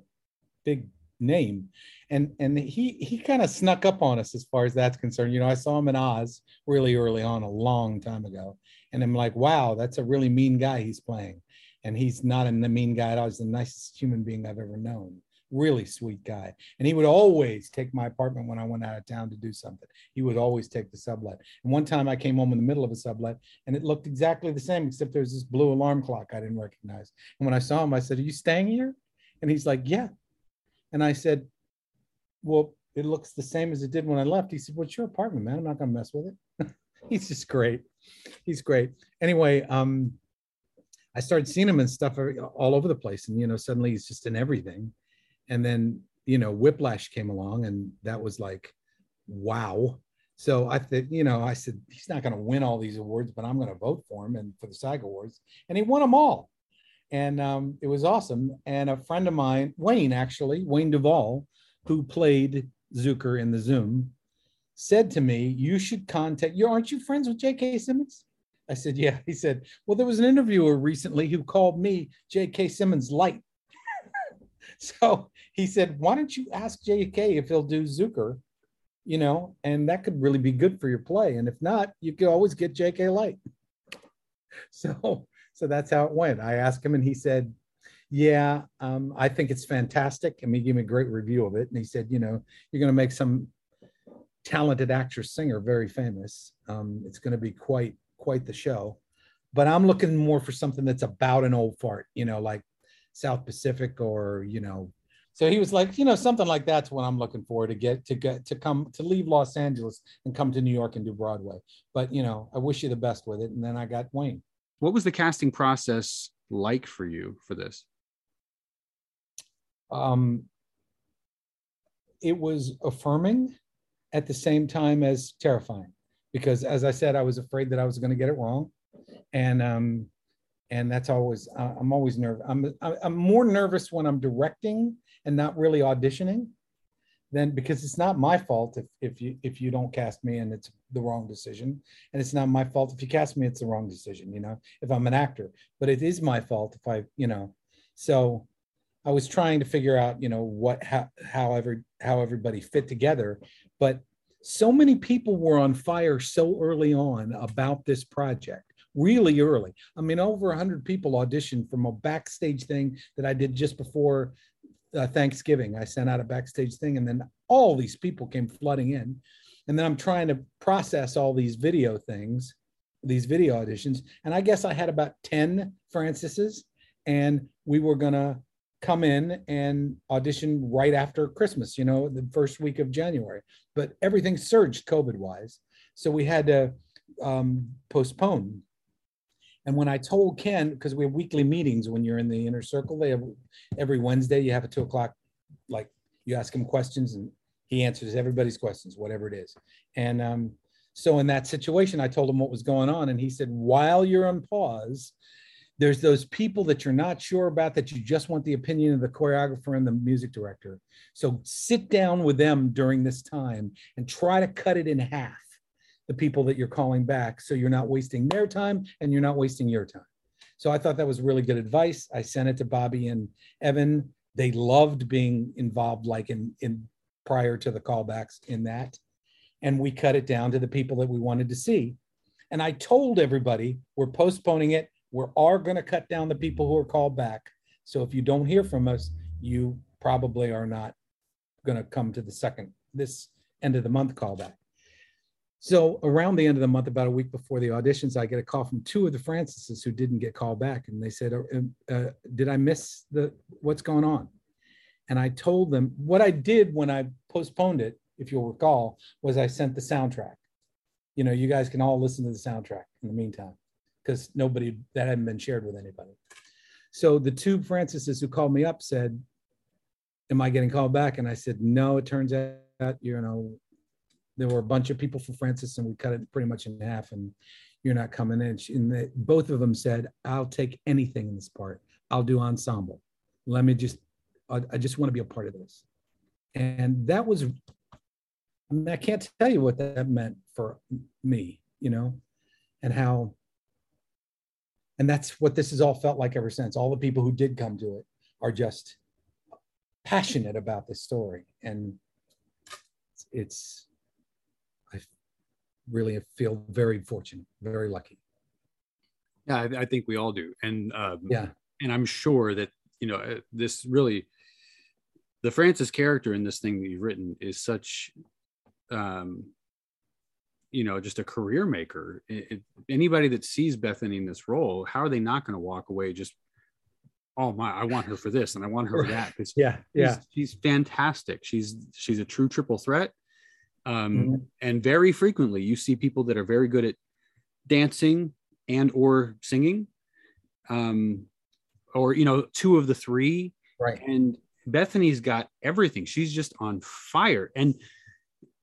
big name, and and he he kind of snuck up on us as far as that's concerned. You know, I saw him in Oz really early on, a long time ago, and I'm like, wow, that's a really mean guy he's playing, and he's not a mean guy at all. He's the nicest human being I've ever known really sweet guy. And he would always take my apartment when I went out of town to do something. He would always take the sublet. And one time I came home in the middle of a sublet and it looked exactly the same, except there was this blue alarm clock I didn't recognize. And when I saw him, I said, Are you staying here? And he's like, Yeah. And I said, Well, it looks the same as it did when I left. He said, Well, it's your apartment, man. I'm not gonna mess with it. he's just great. He's great. Anyway, um, I started seeing him and stuff all over the place. And you know, suddenly he's just in everything and then you know whiplash came along and that was like wow so i think you know i said he's not going to win all these awards but i'm going to vote for him and for the sag awards and he won them all and um, it was awesome and a friend of mine wayne actually wayne duvall who played zucker in the zoom said to me you should contact you aren't you friends with j.k simmons i said yeah he said well there was an interviewer recently who called me j.k simmons light so he said, why don't you ask JK if he'll do Zucker? You know, and that could really be good for your play. And if not, you could always get JK Light. So, so that's how it went. I asked him, and he said, "Yeah, um, I think it's fantastic." And he gave me a great review of it. And he said, "You know, you're going to make some talented actress singer very famous. Um, it's going to be quite quite the show." But I'm looking more for something that's about an old fart, you know, like South Pacific or you know. So he was like, you know, something like that's what I'm looking for to get to get to come to leave Los Angeles and come to New York and do Broadway. But you know, I wish you the best with it. And then I got Wayne. What was the casting process like for you for this? Um, it was affirming at the same time as terrifying because as i said i was afraid that i was going to get it wrong and um and that's always i'm always nervous i'm i'm more nervous when i'm directing and not really auditioning then because it's not my fault if if you if you don't cast me and it's the wrong decision. And it's not my fault if you cast me it's the wrong decision you know if i'm an actor. But it is my fault if i you know. So i was trying to figure out you know what how how every how everybody fit together. But so many people were on fire so early on about this project really early. I mean over 100 people auditioned from a backstage thing that i did just before uh, Thanksgiving. I sent out a backstage thing, and then all these people came flooding in. And then I'm trying to process all these video things, these video auditions. And I guess I had about 10 Frances's, and we were going to come in and audition right after Christmas, you know, the first week of January. But everything surged COVID wise. So we had to um, postpone and when I told Ken, because we have weekly meetings when you're in the inner circle, they have every Wednesday, you have a two o'clock, like you ask him questions and he answers everybody's questions, whatever it is. And um, so in that situation, I told him what was going on. And he said, while you're on pause, there's those people that you're not sure about that you just want the opinion of the choreographer and the music director. So sit down with them during this time and try to cut it in half the people that you're calling back so you're not wasting their time and you're not wasting your time. So I thought that was really good advice. I sent it to Bobby and Evan. They loved being involved, like in, in prior to the callbacks in that. And we cut it down to the people that we wanted to see. And I told everybody we're postponing it. We are going to cut down the people who are called back. So if you don't hear from us, you probably are not going to come to the second, this end of the month callback. So around the end of the month, about a week before the auditions, I get a call from two of the Franceses who didn't get called back, and they said, uh, uh, "Did I miss the what's going on?" And I told them what I did when I postponed it, if you'll recall, was I sent the soundtrack. You know, you guys can all listen to the soundtrack in the meantime, because nobody that hadn't been shared with anybody. So the two Franceses who called me up said, "Am I getting called back?" And I said, "No." It turns out, you know, there were a bunch of people for Frances, and we cut it pretty much in half. And you're not coming in. And the, both of them said, "I'll take anything in this part. I'll do ensemble. Let me just, I, I just want to be a part of this." And that was, I, mean, I can't tell you what that meant for me, you know, and how. And that's what this has all felt like ever since. All the people who did come to it are just passionate about this story, and it's really feel very fortunate, very lucky. Yeah, I, I think we all do, and um, yeah, and I'm sure that you know uh, this really, the Frances character in this thing that you've written is such, um, you know, just a career maker. It, it, anybody that sees Bethany in this role, how are they not going to walk away just oh my i want her for this and i want her for that yeah yeah. she's, she's, fantastic. She's she's a true triple threat um, mm-hmm. and very frequently you see people that are very good at dancing and or singing. Um, or you know two of the three. Right. And bethany's got everything. She's just on fire. And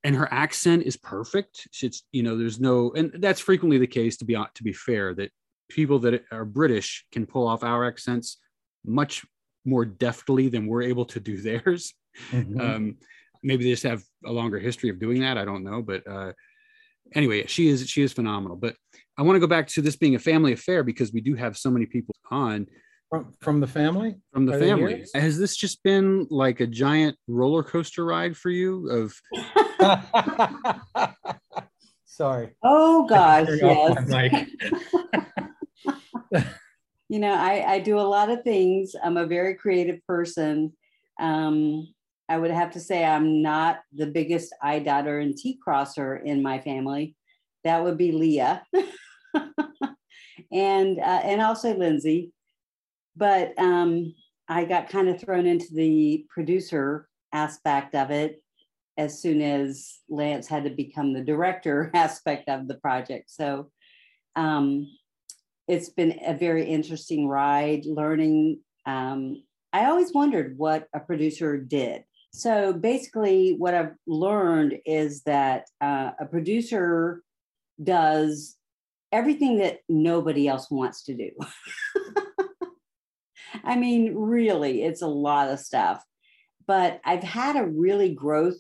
and her accent is perfect. It's you know there's no and that's frequently the case to be to be fair that people that are british can pull off our accents much more deftly than we're able to do theirs. Mm-hmm. um, maybe they just have a longer history of doing that. I don't know, but uh, anyway, she is she is phenomenal. But I want to go back to this being a family affair because we do have so many people on from, from the family. From the Are family, has this just been like a giant roller coaster ride for you? Of sorry. Oh gosh, yes. you know, I, I do a lot of things. I'm a very creative person. Um, I would have to say I'm not the biggest I dotter and T crosser in my family. That would be Leah, and uh, and also Lindsay. But um, I got kind of thrown into the producer aspect of it as soon as Lance had to become the director aspect of the project. So um, it's been a very interesting ride learning. Um, I always wondered what a producer did. So basically, what I've learned is that uh, a producer does everything that nobody else wants to do. I mean, really, it's a lot of stuff. But I've had a really growth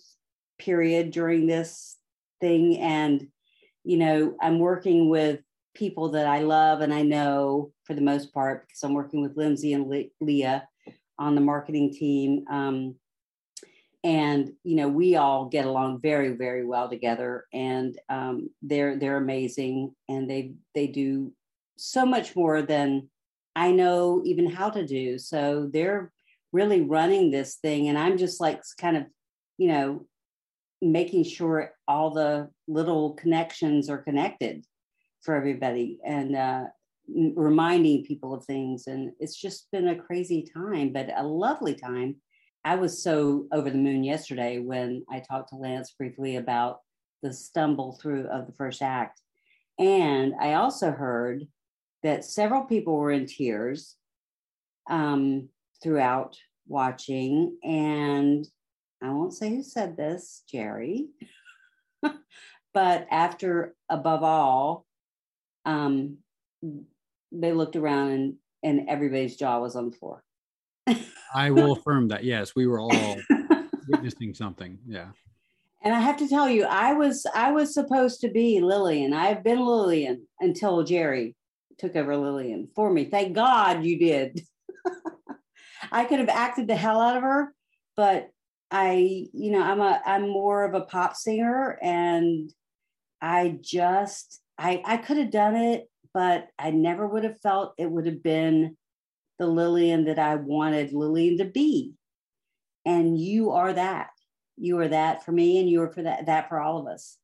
period during this thing. And, you know, I'm working with people that I love and I know for the most part because I'm working with Lindsay and Le- Leah on the marketing team. Um, and you know we all get along very very well together and um, they're they're amazing and they they do so much more than i know even how to do so they're really running this thing and i'm just like kind of you know making sure all the little connections are connected for everybody and uh, reminding people of things. And it's just been a crazy time, but a lovely time. I was so over the moon yesterday when I talked to Lance briefly about the stumble through of the first act. And I also heard that several people were in tears um, throughout watching. And I won't say who said this, Jerry. but after above all, um, they looked around and and everybody's jaw was on the floor. I will affirm that. Yes, we were all witnessing something. Yeah. And I have to tell you, I was I was supposed to be Lillian. I've been Lillian until Jerry took over Lillian for me. Thank God you did. I could have acted the hell out of her, but I, you know, I'm a I'm more of a pop singer and I just I I could have done it, but I never would have felt it would have been the Lillian that I wanted Lillian to be. And you are that. You are that for me, and you are for that that for all of us.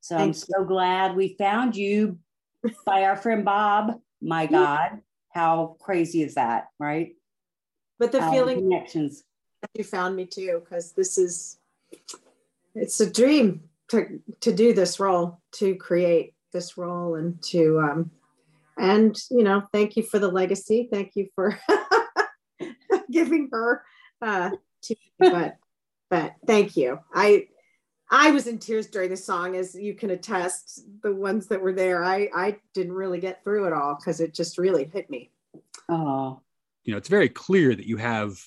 So Thank I'm so glad we found you by our friend Bob. My God, how crazy is that, right? But the feeling connections. You found me too, because this is it's a dream to to do this role, to create this role and to um and you know thank you for the legacy. Thank you for giving her uh to but but thank you. I i was in tears during the song as you can attest the ones that were there. I i didn't really get through it all because it just really hit me. Oh you know it's very clear that you have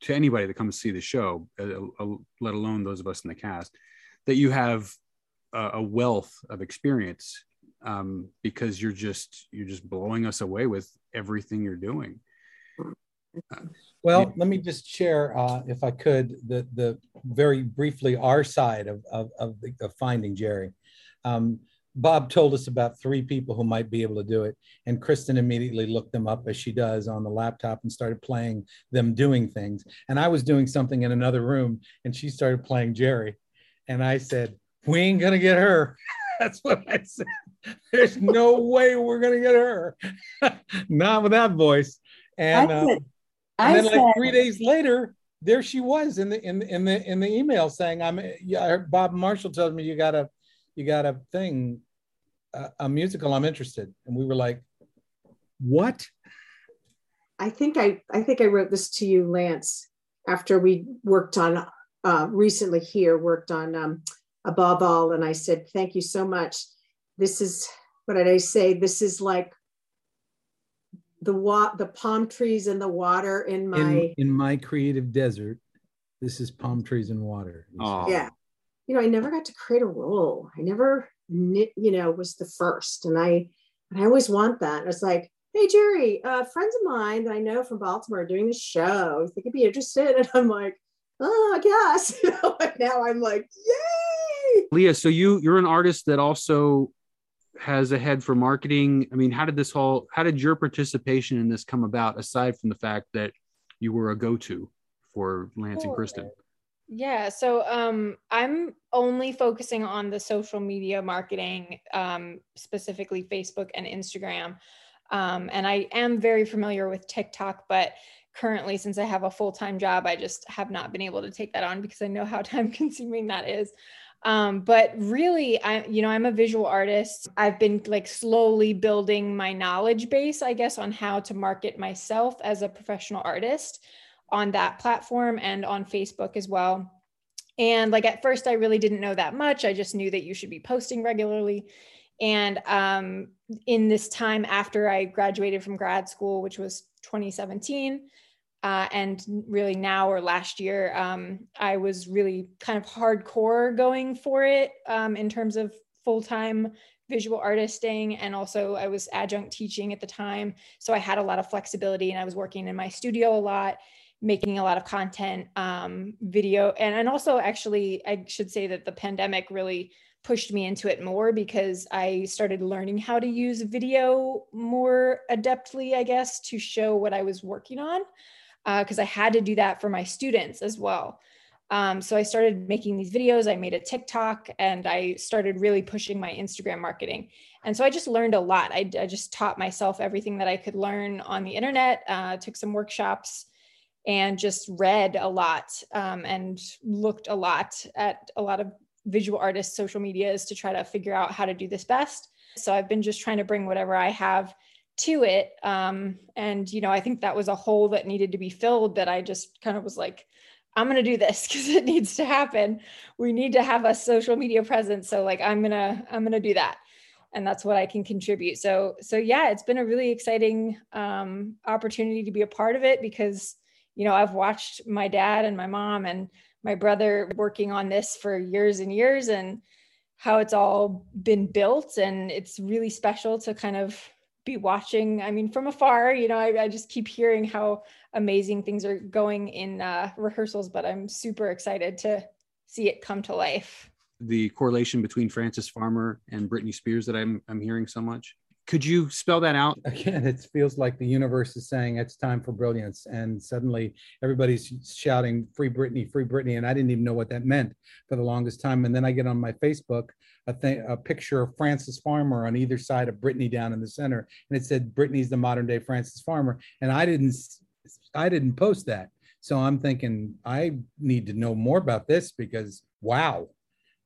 to anybody that comes to see the show uh, uh, let alone those of us in the cast that you have a wealth of experience um, because you're just you're just blowing us away with everything you're doing. Uh, well, yeah. let me just share, uh, if I could, the the very briefly our side of of, of, the, of finding Jerry. Um, Bob told us about three people who might be able to do it, and Kristen immediately looked them up as she does on the laptop and started playing them doing things. And I was doing something in another room, and she started playing Jerry, and I said, "We ain't gonna get her." That's what I said. There's no way we're gonna get her. Not with that voice. And, uh, and then said, like three days later, there she was in the in the in the in the email saying, "I'm yeah." Bob Marshall tells me you got a you got a thing, a, a musical. I'm interested, and we were like, "What?" I think I I think I wrote this to you, Lance, after we worked on uh, recently here worked on um, above all. And I said, Thank you so much. This is what did I say? This is like the wa- the palm trees and the water in my in, in my creative desert. This is palm trees and water. Yeah. You know, I never got to create a role. I never you know, was the first. And I and I always want that. It's like, hey Jerry, uh, friends of mine that I know from Baltimore are doing a show. Think you'd be interested? And I'm like, oh, I guess. You know, now I'm like, yay! Leah, so you you're an artist that also has a head for marketing? I mean, how did this whole, how did your participation in this come about aside from the fact that you were a go to for Lance and Kristen? Yeah, so um, I'm only focusing on the social media marketing, um, specifically Facebook and Instagram. Um, and I am very familiar with TikTok, but currently, since I have a full time job, I just have not been able to take that on because I know how time consuming that is. Um, but really, I, you know, I'm a visual artist. I've been like slowly building my knowledge base, I guess, on how to market myself as a professional artist on that platform and on Facebook as well. And like at first, I really didn't know that much. I just knew that you should be posting regularly. And um, in this time after I graduated from grad school, which was 2017, uh, and really now or last year, um, I was really kind of hardcore going for it um, in terms of full time visual artisting. And also, I was adjunct teaching at the time. So I had a lot of flexibility and I was working in my studio a lot making a lot of content um, video and, and also actually i should say that the pandemic really pushed me into it more because i started learning how to use video more adeptly i guess to show what i was working on because uh, i had to do that for my students as well. Um, so i started making these videos i made a tiktok and i started really pushing my instagram marketing. And so i just learned a lot. I, I just taught myself everything that i could learn on the internet uh, took some workshops and just read a lot um, and looked a lot at a lot of visual artists' social medias to try to figure out how to do this best. So I've been just trying to bring whatever I have to it. Um, and, you know, I think that was a hole that needed to be filled that I just kind of was like, I'm going to do this because it needs to happen. We need to have a social media presence. So like, I'm going to, I'm going to do that. And that's what I can contribute. So, so yeah, it's been a really exciting um, opportunity to be a part of it because you know, I've watched my dad and my mom and my brother working on this for years and years and how it's all been built. And it's really special to kind of be watching. I mean, from afar, you know, I, I just keep hearing how amazing things are going in uh, rehearsals, but I'm super excited to see it come to life. The correlation between Frances Farmer and Britney Spears that I'm, I'm hearing so much. Could you spell that out? Again, it feels like the universe is saying it's time for brilliance. And suddenly everybody's shouting, Free Britney, Free Britney. And I didn't even know what that meant for the longest time. And then I get on my Facebook a, a picture of Frances Farmer on either side of Britney down in the center. And it said, Britney's the modern day Frances Farmer. And I didn't, I didn't post that. So I'm thinking, I need to know more about this because wow.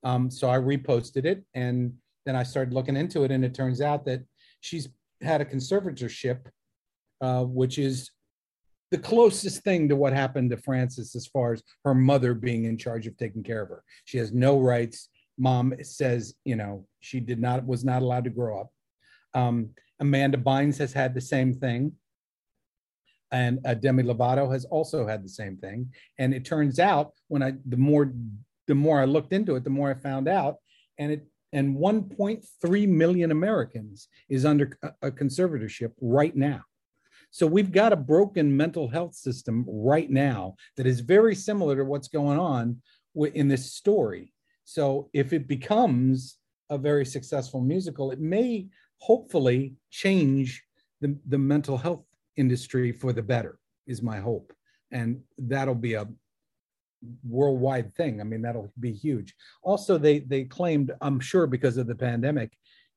Um, so I reposted it and then I started looking into it. And it turns out that she's had a conservatorship, uh, which is the closest thing to what happened to Frances as far as her mother being in charge of taking care of her. She has no rights. Mom says, you know, she did not was not allowed to grow up. Um, Amanda Bynes has had the same thing, and uh, Demi Lovato has also had the same thing. And it turns out, when I the more the more I looked into it, the more I found out, and it and 1.3 million Americans is under a conservatorship right now. So we've got a broken mental health system right now that is very similar to what's going on in this story. So if it becomes a very successful musical, it may hopefully change the, the mental health industry for the better, is my hope. And that'll be a worldwide thing. I mean, that'll be huge. Also, they they claimed, I'm sure because of the pandemic,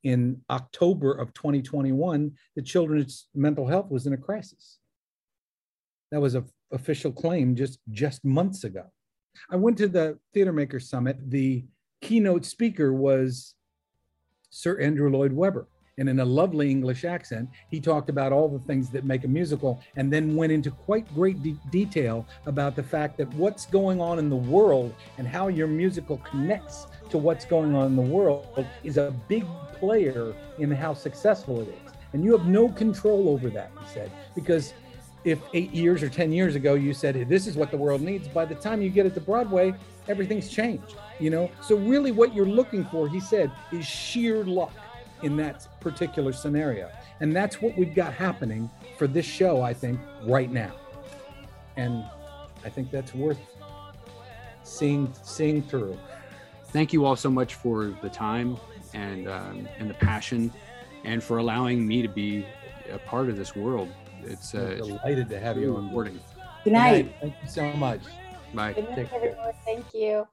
in October of 2021, the children's mental health was in a crisis. That was a official claim just just months ago. I went to the Theater Maker Summit. The keynote speaker was Sir Andrew Lloyd Webber and in a lovely English accent, he talked about all the things that make a musical and then went into quite great de- detail about the fact that what's going on in the world and how your musical connects to what's going on in the world is a big player in how successful it is. And you have no control over that, he said, because if eight years or 10 years ago you said, this is what the world needs, by the time you get it to Broadway, everything's changed, you know? So, really, what you're looking for, he said, is sheer luck in that particular scenario. And that's what we've got happening for this show, I think, right now. And I think that's worth seeing seeing through. Thank you all so much for the time and um, and the passion, and for allowing me to be a part of this world. It's, uh, We're it's delighted to have you on board. rewarding. Good night. Thank you so much. Bye. Good night, Take care. Thank you.